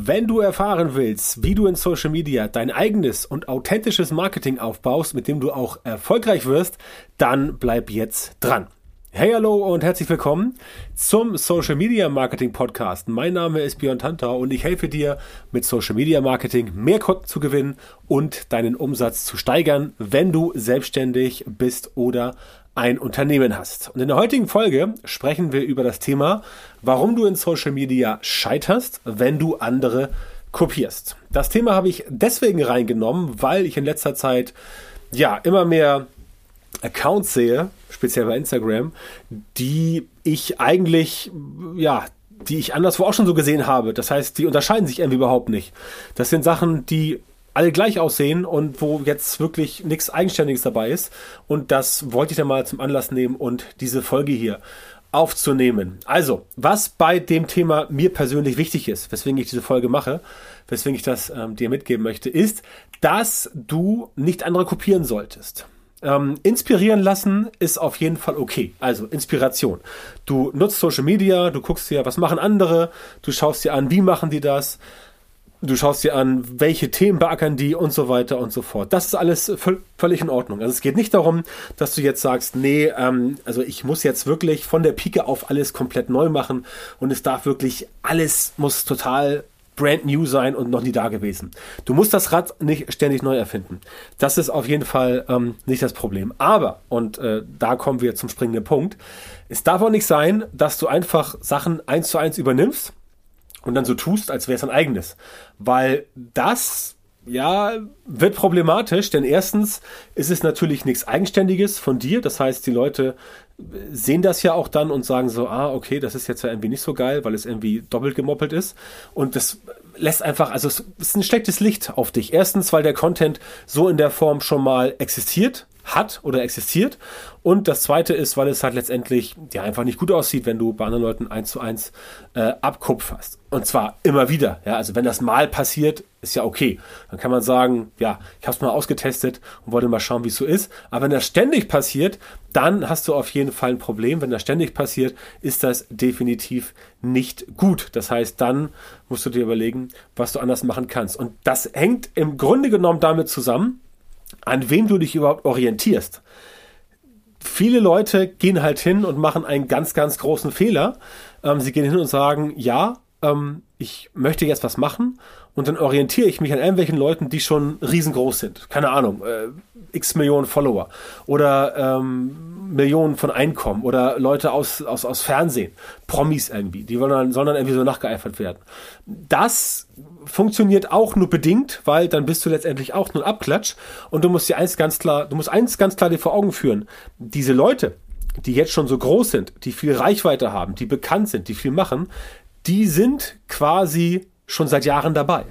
Wenn du erfahren willst, wie du in Social Media dein eigenes und authentisches Marketing aufbaust, mit dem du auch erfolgreich wirst, dann bleib jetzt dran. Hey, hallo und herzlich willkommen zum Social Media Marketing Podcast. Mein Name ist Björn Tantau und ich helfe dir mit Social Media Marketing mehr Kunden zu gewinnen und deinen Umsatz zu steigern, wenn du selbstständig bist oder ein Unternehmen hast. Und in der heutigen Folge sprechen wir über das Thema, warum du in Social Media scheiterst, wenn du andere kopierst. Das Thema habe ich deswegen reingenommen, weil ich in letzter Zeit ja immer mehr Accounts sehe, speziell bei Instagram, die ich eigentlich ja die ich anderswo auch schon so gesehen habe. Das heißt, die unterscheiden sich irgendwie überhaupt nicht. Das sind Sachen, die alle gleich aussehen und wo jetzt wirklich nichts Eigenständiges dabei ist. Und das wollte ich dann mal zum Anlass nehmen und diese Folge hier aufzunehmen. Also, was bei dem Thema mir persönlich wichtig ist, weswegen ich diese Folge mache, weswegen ich das ähm, dir mitgeben möchte, ist, dass du nicht andere kopieren solltest. Ähm, inspirieren lassen ist auf jeden Fall okay. Also Inspiration. Du nutzt Social Media, du guckst dir, was machen andere, du schaust dir an, wie machen die das, Du schaust dir an, welche Themen beackern die und so weiter und so fort. Das ist alles völlig in Ordnung. Also es geht nicht darum, dass du jetzt sagst, nee, ähm, also ich muss jetzt wirklich von der Pike auf alles komplett neu machen und es darf wirklich, alles muss total brand new sein und noch nie da gewesen. Du musst das Rad nicht ständig neu erfinden. Das ist auf jeden Fall ähm, nicht das Problem. Aber, und äh, da kommen wir zum springenden Punkt, es darf auch nicht sein, dass du einfach Sachen eins zu eins übernimmst und dann so tust, als wäre es ein eigenes. Weil das ja, wird problematisch, denn erstens ist es natürlich nichts Eigenständiges von dir. Das heißt, die Leute sehen das ja auch dann und sagen so, ah, okay, das ist jetzt ja irgendwie nicht so geil, weil es irgendwie doppelt gemoppelt ist. Und das lässt einfach, also es ist ein schlechtes Licht auf dich. Erstens, weil der Content so in der Form schon mal existiert hat oder existiert. Und das zweite ist, weil es halt letztendlich ja einfach nicht gut aussieht, wenn du bei anderen Leuten eins zu eins äh, abkupferst. Und zwar immer wieder. Ja, also wenn das mal passiert, ist ja okay. Dann kann man sagen, ja, ich habe es mal ausgetestet und wollte mal schauen, wie es so ist. Aber wenn das ständig passiert, dann hast du auf jeden Fall ein Problem. Wenn das ständig passiert, ist das definitiv nicht gut. Das heißt, dann musst du dir überlegen, was du anders machen kannst. Und das hängt im Grunde genommen damit zusammen, an wem du dich überhaupt orientierst. Viele Leute gehen halt hin und machen einen ganz, ganz großen Fehler. Ähm, sie gehen hin und sagen, ja, ähm, ich möchte jetzt was machen und dann orientiere ich mich an irgendwelchen Leuten, die schon riesengroß sind. Keine Ahnung, äh, x Millionen Follower oder ähm, Millionen von Einkommen oder Leute aus, aus, aus Fernsehen, Promis irgendwie, die wollen dann, sollen dann irgendwie so nachgeeifert werden. Das funktioniert auch nur bedingt, weil dann bist du letztendlich auch nur ein Abklatsch und du musst dir eins ganz klar, du musst eins ganz klar dir vor Augen führen. Diese Leute, die jetzt schon so groß sind, die viel Reichweite haben, die bekannt sind, die viel machen, die sind quasi schon seit Jahren dabei.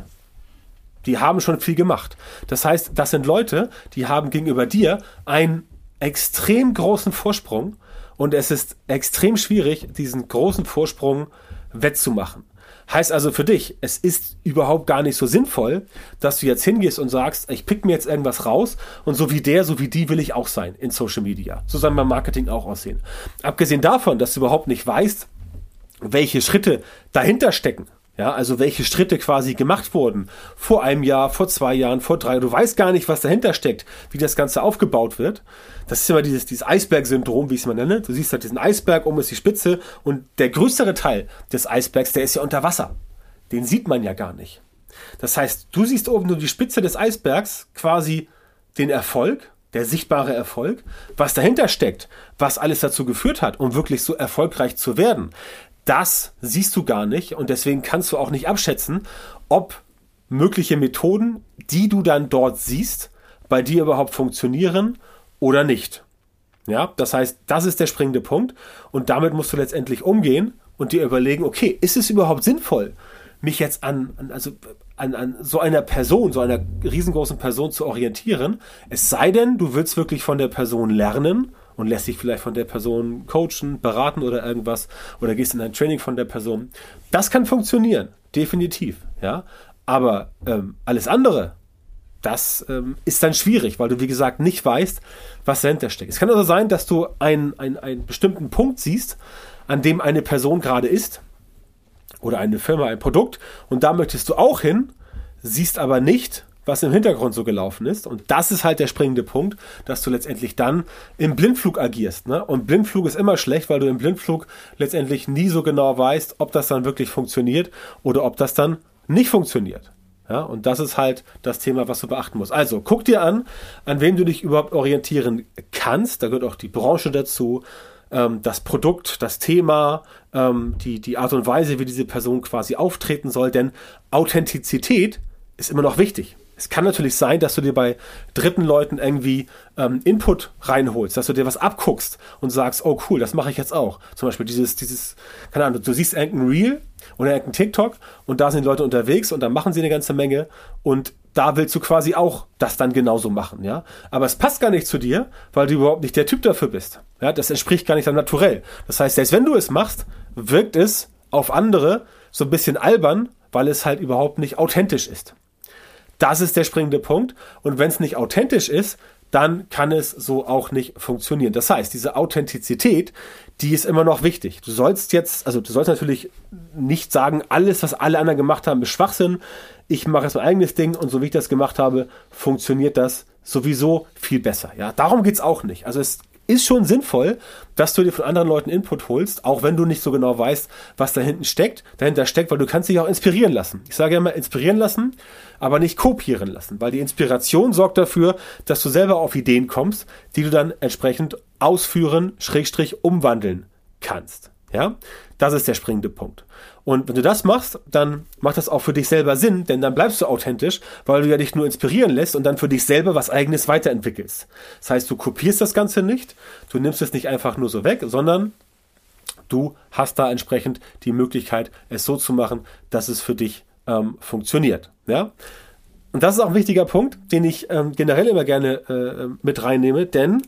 Die haben schon viel gemacht. Das heißt, das sind Leute, die haben gegenüber dir einen extrem großen Vorsprung und es ist extrem schwierig, diesen großen Vorsprung wettzumachen. Heißt also für dich, es ist überhaupt gar nicht so sinnvoll, dass du jetzt hingehst und sagst, ich pick mir jetzt irgendwas raus und so wie der, so wie die will ich auch sein in Social Media. So soll mein Marketing auch aussehen. Abgesehen davon, dass du überhaupt nicht weißt, welche Schritte dahinter stecken. Ja, also welche Schritte quasi gemacht wurden vor einem Jahr, vor zwei Jahren, vor drei. Du weißt gar nicht, was dahinter steckt, wie das Ganze aufgebaut wird. Das ist immer dieses, dieses Eisberg-Syndrom, wie ich es mal nenne. Du siehst halt diesen Eisberg, oben ist die Spitze und der größere Teil des Eisbergs, der ist ja unter Wasser. Den sieht man ja gar nicht. Das heißt, du siehst oben nur die Spitze des Eisbergs, quasi den Erfolg, der sichtbare Erfolg, was dahinter steckt, was alles dazu geführt hat, um wirklich so erfolgreich zu werden das siehst du gar nicht und deswegen kannst du auch nicht abschätzen, ob mögliche Methoden, die du dann dort siehst, bei dir überhaupt funktionieren oder nicht. Ja, das heißt, das ist der springende Punkt und damit musst du letztendlich umgehen und dir überlegen, okay, ist es überhaupt sinnvoll, mich jetzt an, an also an, an so einer Person, so einer riesengroßen Person zu orientieren, es sei denn, du willst wirklich von der Person lernen und lässt sich vielleicht von der Person coachen, beraten oder irgendwas oder gehst in ein Training von der Person. Das kann funktionieren, definitiv, ja. Aber ähm, alles andere, das ähm, ist dann schwierig, weil du, wie gesagt, nicht weißt, was dahinter steckt. Es kann also sein, dass du einen, einen, einen bestimmten Punkt siehst, an dem eine Person gerade ist oder eine Firma, ein Produkt und da möchtest du auch hin, siehst aber nicht, was im Hintergrund so gelaufen ist. Und das ist halt der springende Punkt, dass du letztendlich dann im Blindflug agierst. Ne? Und Blindflug ist immer schlecht, weil du im Blindflug letztendlich nie so genau weißt, ob das dann wirklich funktioniert oder ob das dann nicht funktioniert. Ja, und das ist halt das Thema, was du beachten musst. Also, guck dir an, an wem du dich überhaupt orientieren kannst. Da gehört auch die Branche dazu, ähm, das Produkt, das Thema, ähm, die, die Art und Weise, wie diese Person quasi auftreten soll. Denn Authentizität ist immer noch wichtig. Es kann natürlich sein, dass du dir bei dritten Leuten irgendwie ähm, Input reinholst, dass du dir was abguckst und sagst, oh cool, das mache ich jetzt auch. Zum Beispiel dieses, dieses, keine Ahnung, du siehst irgendein Reel oder irgendein TikTok und da sind Leute unterwegs und dann machen sie eine ganze Menge und da willst du quasi auch das dann genauso machen, ja. Aber es passt gar nicht zu dir, weil du überhaupt nicht der Typ dafür bist. Ja, das entspricht gar nicht deinem Naturell. Das heißt, selbst wenn du es machst, wirkt es auf andere so ein bisschen albern, weil es halt überhaupt nicht authentisch ist. Das ist der springende Punkt. Und wenn es nicht authentisch ist, dann kann es so auch nicht funktionieren. Das heißt, diese Authentizität, die ist immer noch wichtig. Du sollst jetzt, also du sollst natürlich nicht sagen, alles, was alle anderen gemacht haben, ist Schwachsinn. Ich mache jetzt mein eigenes Ding und so wie ich das gemacht habe, funktioniert das sowieso viel besser. Ja, darum geht's auch nicht. Also es ist schon sinnvoll, dass du dir von anderen Leuten Input holst, auch wenn du nicht so genau weißt, was da hinten steckt, dahinter steckt, weil du kannst dich auch inspirieren lassen. Ich sage immer inspirieren lassen, aber nicht kopieren lassen, weil die Inspiration sorgt dafür, dass du selber auf Ideen kommst, die du dann entsprechend ausführen, schrägstrich umwandeln kannst. Ja, das ist der springende Punkt. Und wenn du das machst, dann macht das auch für dich selber Sinn, denn dann bleibst du authentisch, weil du ja dich nur inspirieren lässt und dann für dich selber was eigenes weiterentwickelst. Das heißt, du kopierst das Ganze nicht, du nimmst es nicht einfach nur so weg, sondern du hast da entsprechend die Möglichkeit, es so zu machen, dass es für dich ähm, funktioniert. Ja? Und das ist auch ein wichtiger Punkt, den ich ähm, generell immer gerne äh, mit reinnehme, denn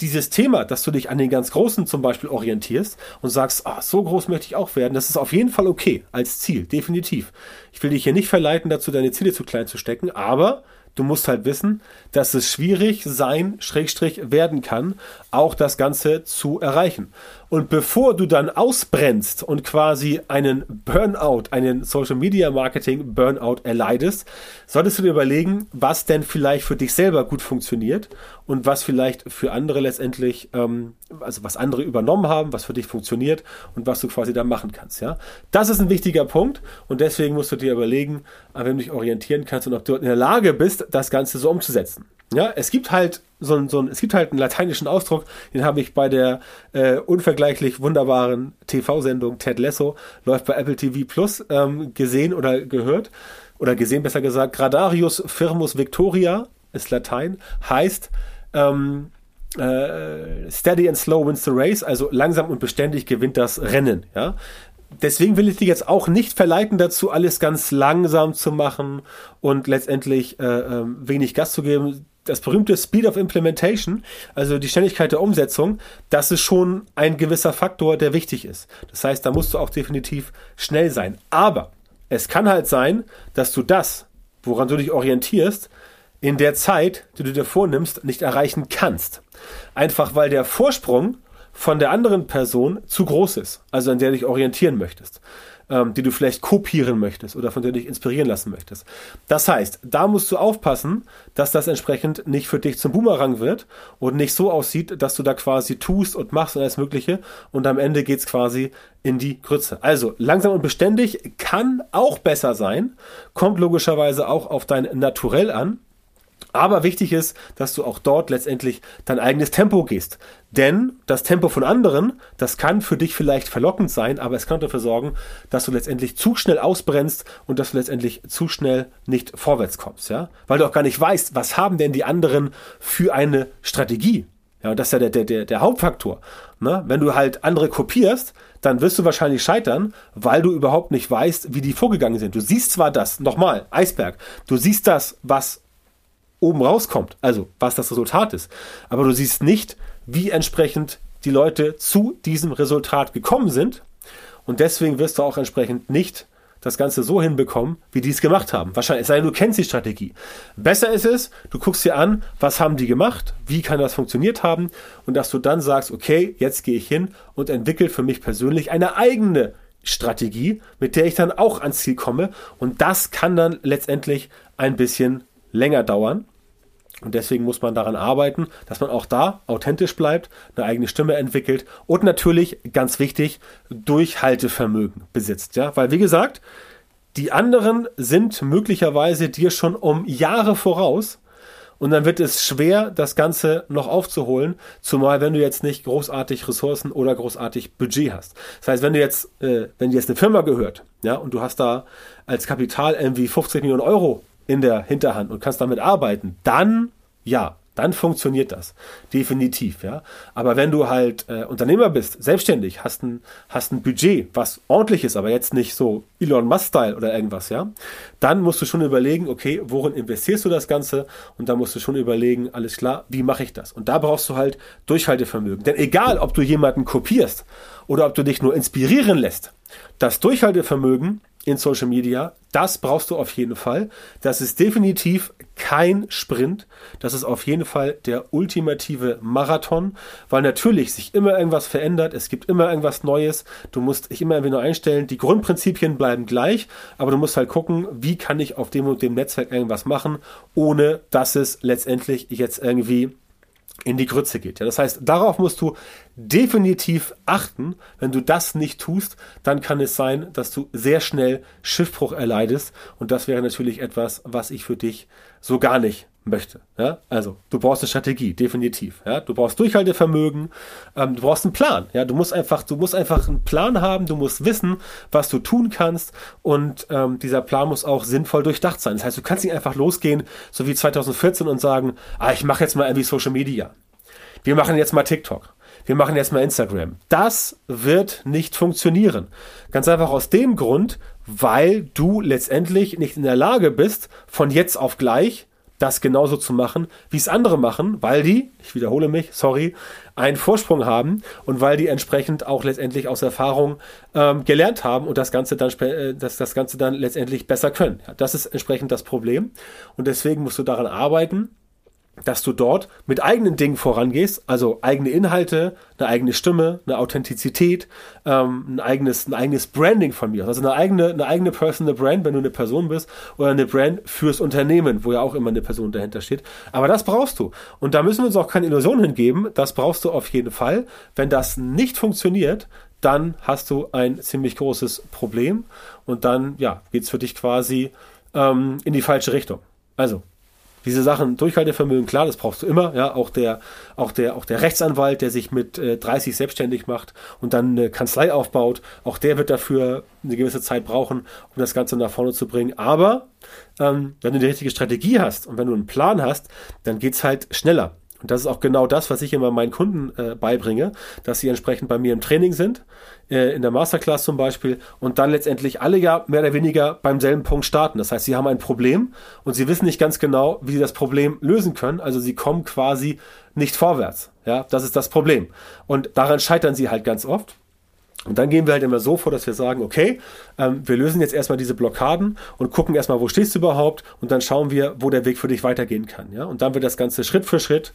dieses Thema, dass du dich an den ganz Großen zum Beispiel orientierst und sagst, ah, so groß möchte ich auch werden, das ist auf jeden Fall okay als Ziel, definitiv. Ich will dich hier nicht verleiten dazu, deine Ziele zu klein zu stecken, aber du musst halt wissen, dass es schwierig sein, Schrägstrich werden kann, auch das Ganze zu erreichen. Und bevor du dann ausbrennst und quasi einen Burnout, einen Social Media Marketing Burnout erleidest, solltest du dir überlegen, was denn vielleicht für dich selber gut funktioniert und was vielleicht für andere letztendlich, ähm, also was andere übernommen haben, was für dich funktioniert und was du quasi da machen kannst. Ja, das ist ein wichtiger Punkt und deswegen musst du dir überlegen, an wem du dich orientieren kannst und ob du in der Lage bist, das Ganze so umzusetzen. Ja, es gibt halt so ein, so ein, es gibt halt einen lateinischen Ausdruck, den habe ich bei der äh, unvergleichlich wunderbaren TV-Sendung Ted Lasso, läuft bei Apple TV Plus, ähm, gesehen oder gehört, oder gesehen besser gesagt, Gradarius Firmus Victoria ist Latein, heißt ähm, äh, Steady and slow wins the race, also langsam und beständig gewinnt das Rennen. Ja, deswegen will ich dich jetzt auch nicht verleiten dazu, alles ganz langsam zu machen und letztendlich äh, äh, wenig Gas zu geben das berühmte Speed of Implementation, also die Schnelligkeit der Umsetzung, das ist schon ein gewisser Faktor, der wichtig ist. Das heißt, da musst du auch definitiv schnell sein. Aber es kann halt sein, dass du das, woran du dich orientierst, in der Zeit, die du dir vornimmst, nicht erreichen kannst. Einfach weil der Vorsprung von der anderen Person zu groß ist, also an der du dich orientieren möchtest ähm, die du vielleicht kopieren möchtest oder von der du dich inspirieren lassen möchtest. Das heißt, da musst du aufpassen, dass das entsprechend nicht für dich zum Boomerang wird und nicht so aussieht, dass du da quasi tust und machst und alles Mögliche und am Ende geht's quasi in die Grütze. Also langsam und beständig kann auch besser sein, kommt logischerweise auch auf dein Naturell an. Aber wichtig ist, dass du auch dort letztendlich dein eigenes Tempo gehst. Denn das Tempo von anderen, das kann für dich vielleicht verlockend sein, aber es kann dafür sorgen, dass du letztendlich zu schnell ausbrennst und dass du letztendlich zu schnell nicht vorwärts kommst, ja? Weil du auch gar nicht weißt, was haben denn die anderen für eine Strategie? Ja, das ist ja der, der, der, der Hauptfaktor. Ne? Wenn du halt andere kopierst, dann wirst du wahrscheinlich scheitern, weil du überhaupt nicht weißt, wie die vorgegangen sind. Du siehst zwar das, nochmal, Eisberg, du siehst das, was oben rauskommt, also was das Resultat ist. Aber du siehst nicht, wie entsprechend die Leute zu diesem Resultat gekommen sind. Und deswegen wirst du auch entsprechend nicht das Ganze so hinbekommen, wie die es gemacht haben. Wahrscheinlich, es sei denn, du kennst die Strategie. Besser ist es, du guckst dir an, was haben die gemacht, wie kann das funktioniert haben und dass du dann sagst, okay, jetzt gehe ich hin und entwickle für mich persönlich eine eigene Strategie, mit der ich dann auch ans Ziel komme. Und das kann dann letztendlich ein bisschen länger dauern. Und deswegen muss man daran arbeiten, dass man auch da authentisch bleibt, eine eigene Stimme entwickelt und natürlich, ganz wichtig, Durchhaltevermögen besitzt. Ja, weil wie gesagt, die anderen sind möglicherweise dir schon um Jahre voraus und dann wird es schwer, das Ganze noch aufzuholen, zumal wenn du jetzt nicht großartig Ressourcen oder großartig Budget hast. Das heißt, wenn du jetzt, äh, wenn dir jetzt eine Firma gehört, ja, und du hast da als Kapital irgendwie 50 Millionen Euro in der Hinterhand und kannst damit arbeiten, dann ja, dann funktioniert das. Definitiv, ja. Aber wenn du halt äh, Unternehmer bist, selbstständig, hast ein, hast ein Budget, was ordentlich ist, aber jetzt nicht so Elon Musk-Style oder irgendwas, ja, dann musst du schon überlegen, okay, worin investierst du das Ganze? Und da musst du schon überlegen, alles klar, wie mache ich das? Und da brauchst du halt Durchhaltevermögen. Denn egal, ob du jemanden kopierst oder ob du dich nur inspirieren lässt, das Durchhaltevermögen in Social Media. Das brauchst du auf jeden Fall. Das ist definitiv kein Sprint. Das ist auf jeden Fall der ultimative Marathon, weil natürlich sich immer irgendwas verändert. Es gibt immer irgendwas Neues. Du musst dich immer wieder einstellen. Die Grundprinzipien bleiben gleich, aber du musst halt gucken, wie kann ich auf dem und dem Netzwerk irgendwas machen, ohne dass es letztendlich jetzt irgendwie in die Grütze geht. Ja, das heißt, darauf musst du definitiv achten. Wenn du das nicht tust, dann kann es sein, dass du sehr schnell Schiffbruch erleidest. Und das wäre natürlich etwas, was ich für dich so gar nicht möchte. Ja? Also, du brauchst eine Strategie, definitiv. Ja? Du brauchst Durchhaltevermögen, ähm, du brauchst einen Plan. Ja? Du musst einfach, du musst einfach einen Plan haben, du musst wissen, was du tun kannst und ähm, dieser Plan muss auch sinnvoll durchdacht sein. Das heißt, du kannst nicht einfach losgehen, so wie 2014 und sagen, ah, ich mache jetzt mal irgendwie Social Media. Wir machen jetzt mal TikTok. Wir machen jetzt mal Instagram. Das wird nicht funktionieren. Ganz einfach aus dem Grund, weil du letztendlich nicht in der Lage bist, von jetzt auf gleich das genauso zu machen, wie es andere machen, weil die, ich wiederhole mich, sorry, einen Vorsprung haben und weil die entsprechend auch letztendlich aus Erfahrung ähm, gelernt haben und das Ganze dann, äh, das, das Ganze dann letztendlich besser können. Ja, das ist entsprechend das Problem und deswegen musst du daran arbeiten, dass du dort mit eigenen Dingen vorangehst, also eigene Inhalte, eine eigene Stimme, eine Authentizität, ähm, ein eigenes, ein eigenes Branding von mir, also eine eigene, eine eigene Personal Brand, wenn du eine Person bist, oder eine Brand fürs Unternehmen, wo ja auch immer eine Person dahinter steht. Aber das brauchst du. Und da müssen wir uns auch keine Illusionen hingeben. Das brauchst du auf jeden Fall. Wenn das nicht funktioniert, dann hast du ein ziemlich großes Problem und dann, ja, geht's für dich quasi ähm, in die falsche Richtung. Also, diese Sachen, Durchhaltevermögen, klar, das brauchst du immer. Ja, auch der, auch der, auch der Rechtsanwalt, der sich mit äh, 30 selbstständig macht und dann eine Kanzlei aufbaut, auch der wird dafür eine gewisse Zeit brauchen, um das Ganze nach vorne zu bringen. Aber ähm, wenn du die richtige Strategie hast und wenn du einen Plan hast, dann geht's halt schneller. Und das ist auch genau das, was ich immer meinen Kunden äh, beibringe, dass sie entsprechend bei mir im Training sind, äh, in der Masterclass zum Beispiel, und dann letztendlich alle ja mehr oder weniger beim selben Punkt starten. Das heißt, sie haben ein Problem und sie wissen nicht ganz genau, wie sie das Problem lösen können. Also sie kommen quasi nicht vorwärts. Ja, das ist das Problem. Und daran scheitern sie halt ganz oft. Und dann gehen wir halt immer so vor, dass wir sagen, okay, ähm, wir lösen jetzt erstmal diese Blockaden und gucken erstmal, wo stehst du überhaupt und dann schauen wir, wo der Weg für dich weitergehen kann. Ja? Und dann wird das Ganze Schritt für Schritt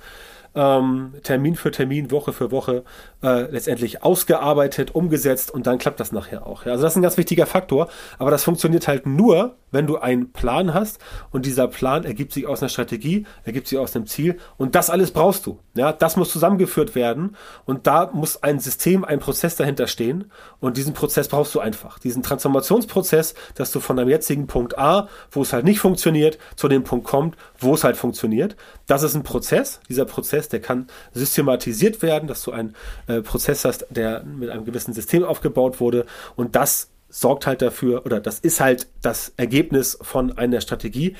ähm, Termin für Termin, Woche für Woche äh, letztendlich ausgearbeitet, umgesetzt und dann klappt das nachher auch. Ja? Also das ist ein ganz wichtiger Faktor, aber das funktioniert halt nur, wenn du einen Plan hast und dieser Plan ergibt sich aus einer Strategie, ergibt sich aus einem Ziel und das alles brauchst du. Ja, das muss zusammengeführt werden und da muss ein System, ein Prozess dahinter stehen und diesen Prozess brauchst du einfach. Diesen Transformationsprozess, dass du von deinem jetzigen Punkt A, wo es halt nicht funktioniert, zu dem Punkt kommt, wo es halt funktioniert. Das ist ein Prozess. Dieser Prozess, der kann systematisiert werden, dass du einen äh, Prozess hast, der mit einem gewissen System aufgebaut wurde und das sorgt halt dafür, oder das ist halt das Ergebnis von einer Strategie.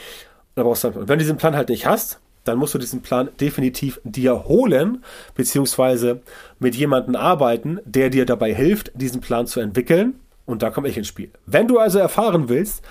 Und wenn du diesen Plan halt nicht hast, dann musst du diesen Plan definitiv dir holen, beziehungsweise mit jemandem arbeiten, der dir dabei hilft, diesen Plan zu entwickeln. Und da komme ich ins Spiel. Wenn du also erfahren willst,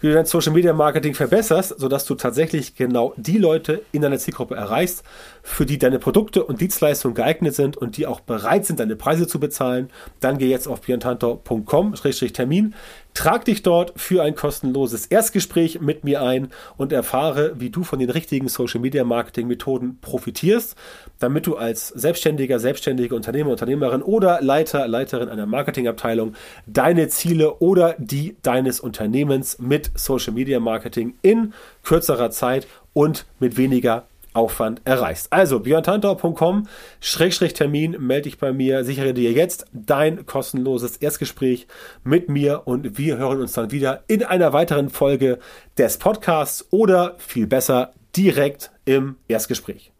wie du dein Social Media Marketing verbesserst, sodass du tatsächlich genau die Leute in deiner Zielgruppe erreichst, für die deine Produkte und Dienstleistungen geeignet sind und die auch bereit sind, deine Preise zu bezahlen, dann geh jetzt auf biantantor.com-termin, Trag dich dort für ein kostenloses Erstgespräch mit mir ein und erfahre, wie du von den richtigen Social Media Marketing Methoden profitierst, damit du als Selbstständiger, selbstständige Unternehmer, Unternehmerin oder Leiter, Leiterin einer Marketingabteilung deine Ziele oder die deines Unternehmens mit Social Media Marketing in kürzerer Zeit und mit weniger Aufwand erreichst. Also björntantau.com Schrägstrich Termin, melde dich bei mir, sichere dir jetzt dein kostenloses Erstgespräch mit mir und wir hören uns dann wieder in einer weiteren Folge des Podcasts oder viel besser direkt im Erstgespräch.